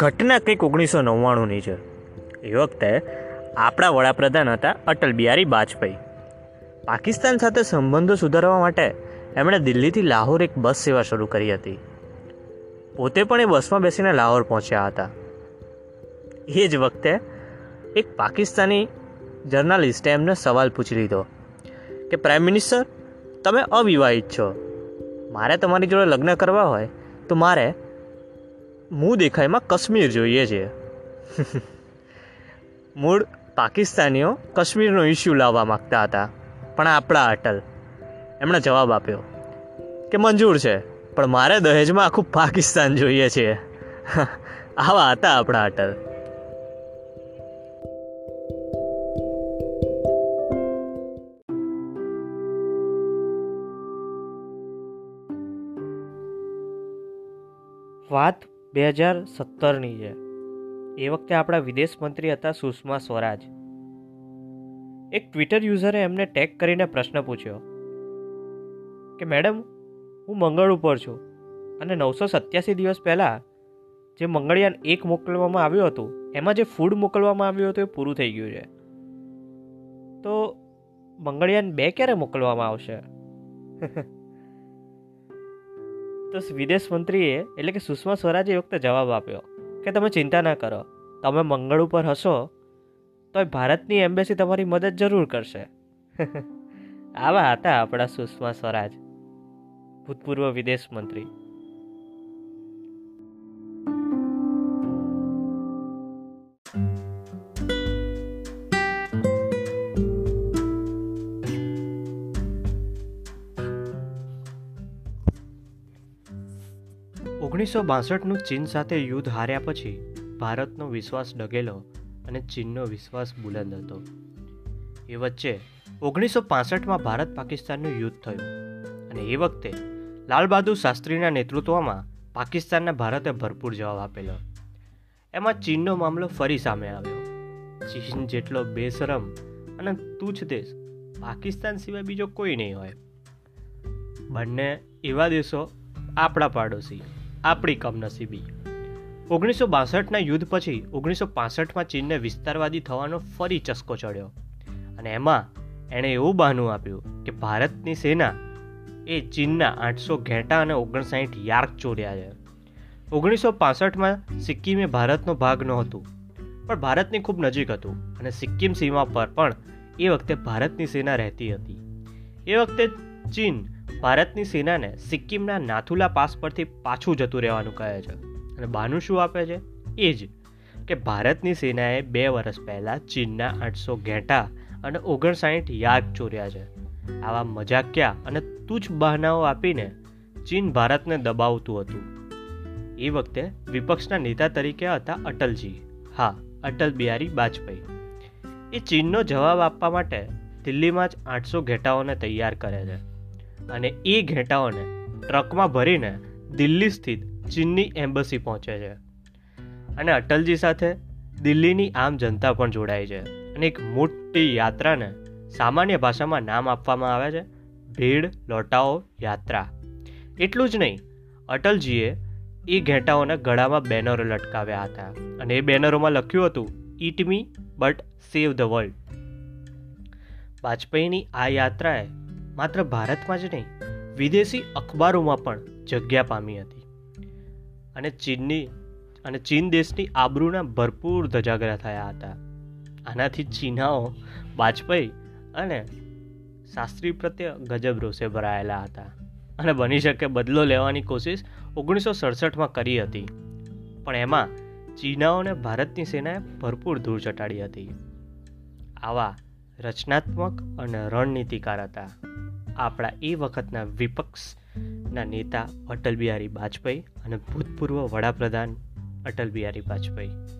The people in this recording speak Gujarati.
ઘટના કંઈક ઓગણીસો નવ્વાણુંની છે. એ વખતે આપણા વડાપ્રધાન હતા અટલ બિહારી વાજપેયી. પાકિસ્તાન સાથે સંબંધો સુધારવા માટે એમણે દિલ્હીથી લાહોર એક બસ સેવા શરૂ કરી હતી. પોતે પણ એ બસમાં બેસીને લાહોર પહોંચ્યા હતા. એ જ વખતે એક પાકિસ્તાની જર્નાલિસ્ટે એમને સવાલ પૂછી લીધો કે, પ્રાઇમ મિનિસ્ટર, તમે અવિવાહિત છો. મારે તમારી જોડે લગ્ન કરવા હોય તો મારે મૂળ દેખાયમાં કાશ્મીર જોઈએ છે. મૂળ પાકિસ્તાનીઓ કાશ્મીરનો ઇસ્યુ લાવવા માગતા હતા, પણ આપણા અટલ. એમણે જવાબ આપ્યો કે મંજૂર છે, પણ મારે દહેજમાં આખું પાકિસ્તાન જોઈએ છે. આવા હતા આપણા અટલ. વાત બે હજાર સત્તરની છે. એ વખતે આપણા વિદેશ મંત્રી હતા સુષ્મા સ્વરાજ. એક ટ્વિટર યુઝરે એમને ટેગ કરીને પ્રશ્ન પૂછ્યો કે, મેડમ, હું મંગળ ઉપર છું અને નવસો સત્યાસી દિવસ પહેલાં જે મંગળયાન એક મોકલવામાં આવ્યું હતું, એમાં જે ફૂડ મોકલવામાં આવ્યું હતું એ પૂરું થઈ ગયું છે. તો મંગળયાન બે ક્યારે મોકલવામાં આવશે? તો વિદેશ મંત્રીએ, એટલે કે સુષ્મા સ્વરાજે એ વખતે જવાબ આપ્યો કે તમે ચિંતા ના કરો, તમે મંગળ ઉપર હશો તો ભારતની એમ્બેસી તમારી મદદ જરૂર કરશે. આવા હતા આપણા સુષ્મા સ્વરાજ, ભૂતપૂર્વ વિદેશ મંત્રી. ઓગણીસો બાસઠનું ચીન સાથે યુદ્ધ હાર્યા પછી ભારતનો વિશ્વાસ ડગેલો અને ચીનનો વિશ્વાસ બુલંદ હતો. એ વચ્ચે ઓગણીસો પાસઠમાં ભારત પાકિસ્તાનનું યુદ્ધ થયું અને એ વખતે લાલ બહાદુર શાસ્ત્રીના નેતૃત્વમાં પાકિસ્તાનને ભારતે ભરપૂર જવાબ આપેલો. એમાં ચીનનો મામલો ફરી સામે આવ્યો. ચીન જેટલો બેશરમ અને તુચ્છ દેશ પાકિસ્તાન સિવાય બીજો કોઈ નહીં હોય. બંને એવા દેશો આપણા પાડોશી. આપણી કમનસીબી. ઓગણીસો બાસઠના યુદ્ધ પછી ઓગણીસો પાસઠમાં ચીનને વિસ્તારવાદી થવાનો ફરી ચસ્કો ચડ્યો. અને એમાં એણે એવું બહાનું આપ્યું કે ભારતની સેના એ ચીનના આઠસો ઘેંટા અને ઓગણસાઠ યાર્ક ચોર્યા છે. ઓગણીસો પાસઠમાં સિક્કિમ ભારતનો ભાગ નહોતું, પણ ભારતની ખૂબ નજીક હતું અને સિક્કિમ સીમા પર પણ એ વખતે ભારતની સેના રહેતી હતી. એ વખતે ચીન ભારતની સેનાને સિક્કિમના નાથુલા પાસ પરથી પાછું જતું રહેવાનું કહે છે. અને બાનું શું આપે છે? એ જ કે ભારતની સેનાએ બે વર્ષ પહેલાં ચીનના આઠસો ઘેટા અને ઓગણસાઠ યાર્ક ચોર્યા છે. આવા મજાકિયા અને તુચ્છ બહાનાઓ આપીને ચીન ભારતને દબાવતું હતું. એ વખતે વિપક્ષના નેતા તરીકે હતા અટલજી. હા, અટલ બિહારી વાજપેયી એ ચીનનો જવાબ આપવા માટે દિલ્હીમાં જ આઠસો ઘેટાઓને તૈયાર કરે છે. અને એ ઘેટાઓને ટ્રકમાં ભરીને દિલ્હી સ્થિત ચીનની એમ્બસી પહોંચે છે. અને અટલજી સાથે દિલ્હીની આમ જનતા પણ જોડાય છે અને એક મોટી યાત્રાને સામાન્ય ભાષામાં નામ આપવામાં આવે છે, ભીડ લોટાઓ યાત્રા. એટલું જ નહીં, અટલજીએ એ ઘેટાઓના ગળામાં બેનરો લટકાવ્યા હતા અને એ બેનરોમાં લખ્યું હતું, eat me but save the world. વાજપેયીની આ યાત્રાએ માત્ર ભારતમાં જ નહીં, વિદેશી અખબારોમાં પણ જગ્યા પામી હતી. અને ચીનની, અને ચીન દેશની આબરૂના ભરપૂર ધજાગરા થયા હતા. આનાથી ચીનાઓ, વાજપેયી અને શાસ્ત્રી પ્રત્યે ગજબ રોષે ભરાયેલા હતા. અને બની શકે બદલો લેવાની કોશિશ ઓગણીસો સડસઠમાં કરી હતી. પણ એમાં ચીનાઓને ભારતની સેનાએ ભરપૂર ધૂળ ચટાડી હતી. આવા રચનાત્મક અને રણનીતિકાર હતા. આપણા એ વખતના વિપક્ષના નેતા અટલ બિહારી વાજપેયી અને ભૂતપૂર્વ વડાપ્રધાન અટલ બિહારી વાજપેયી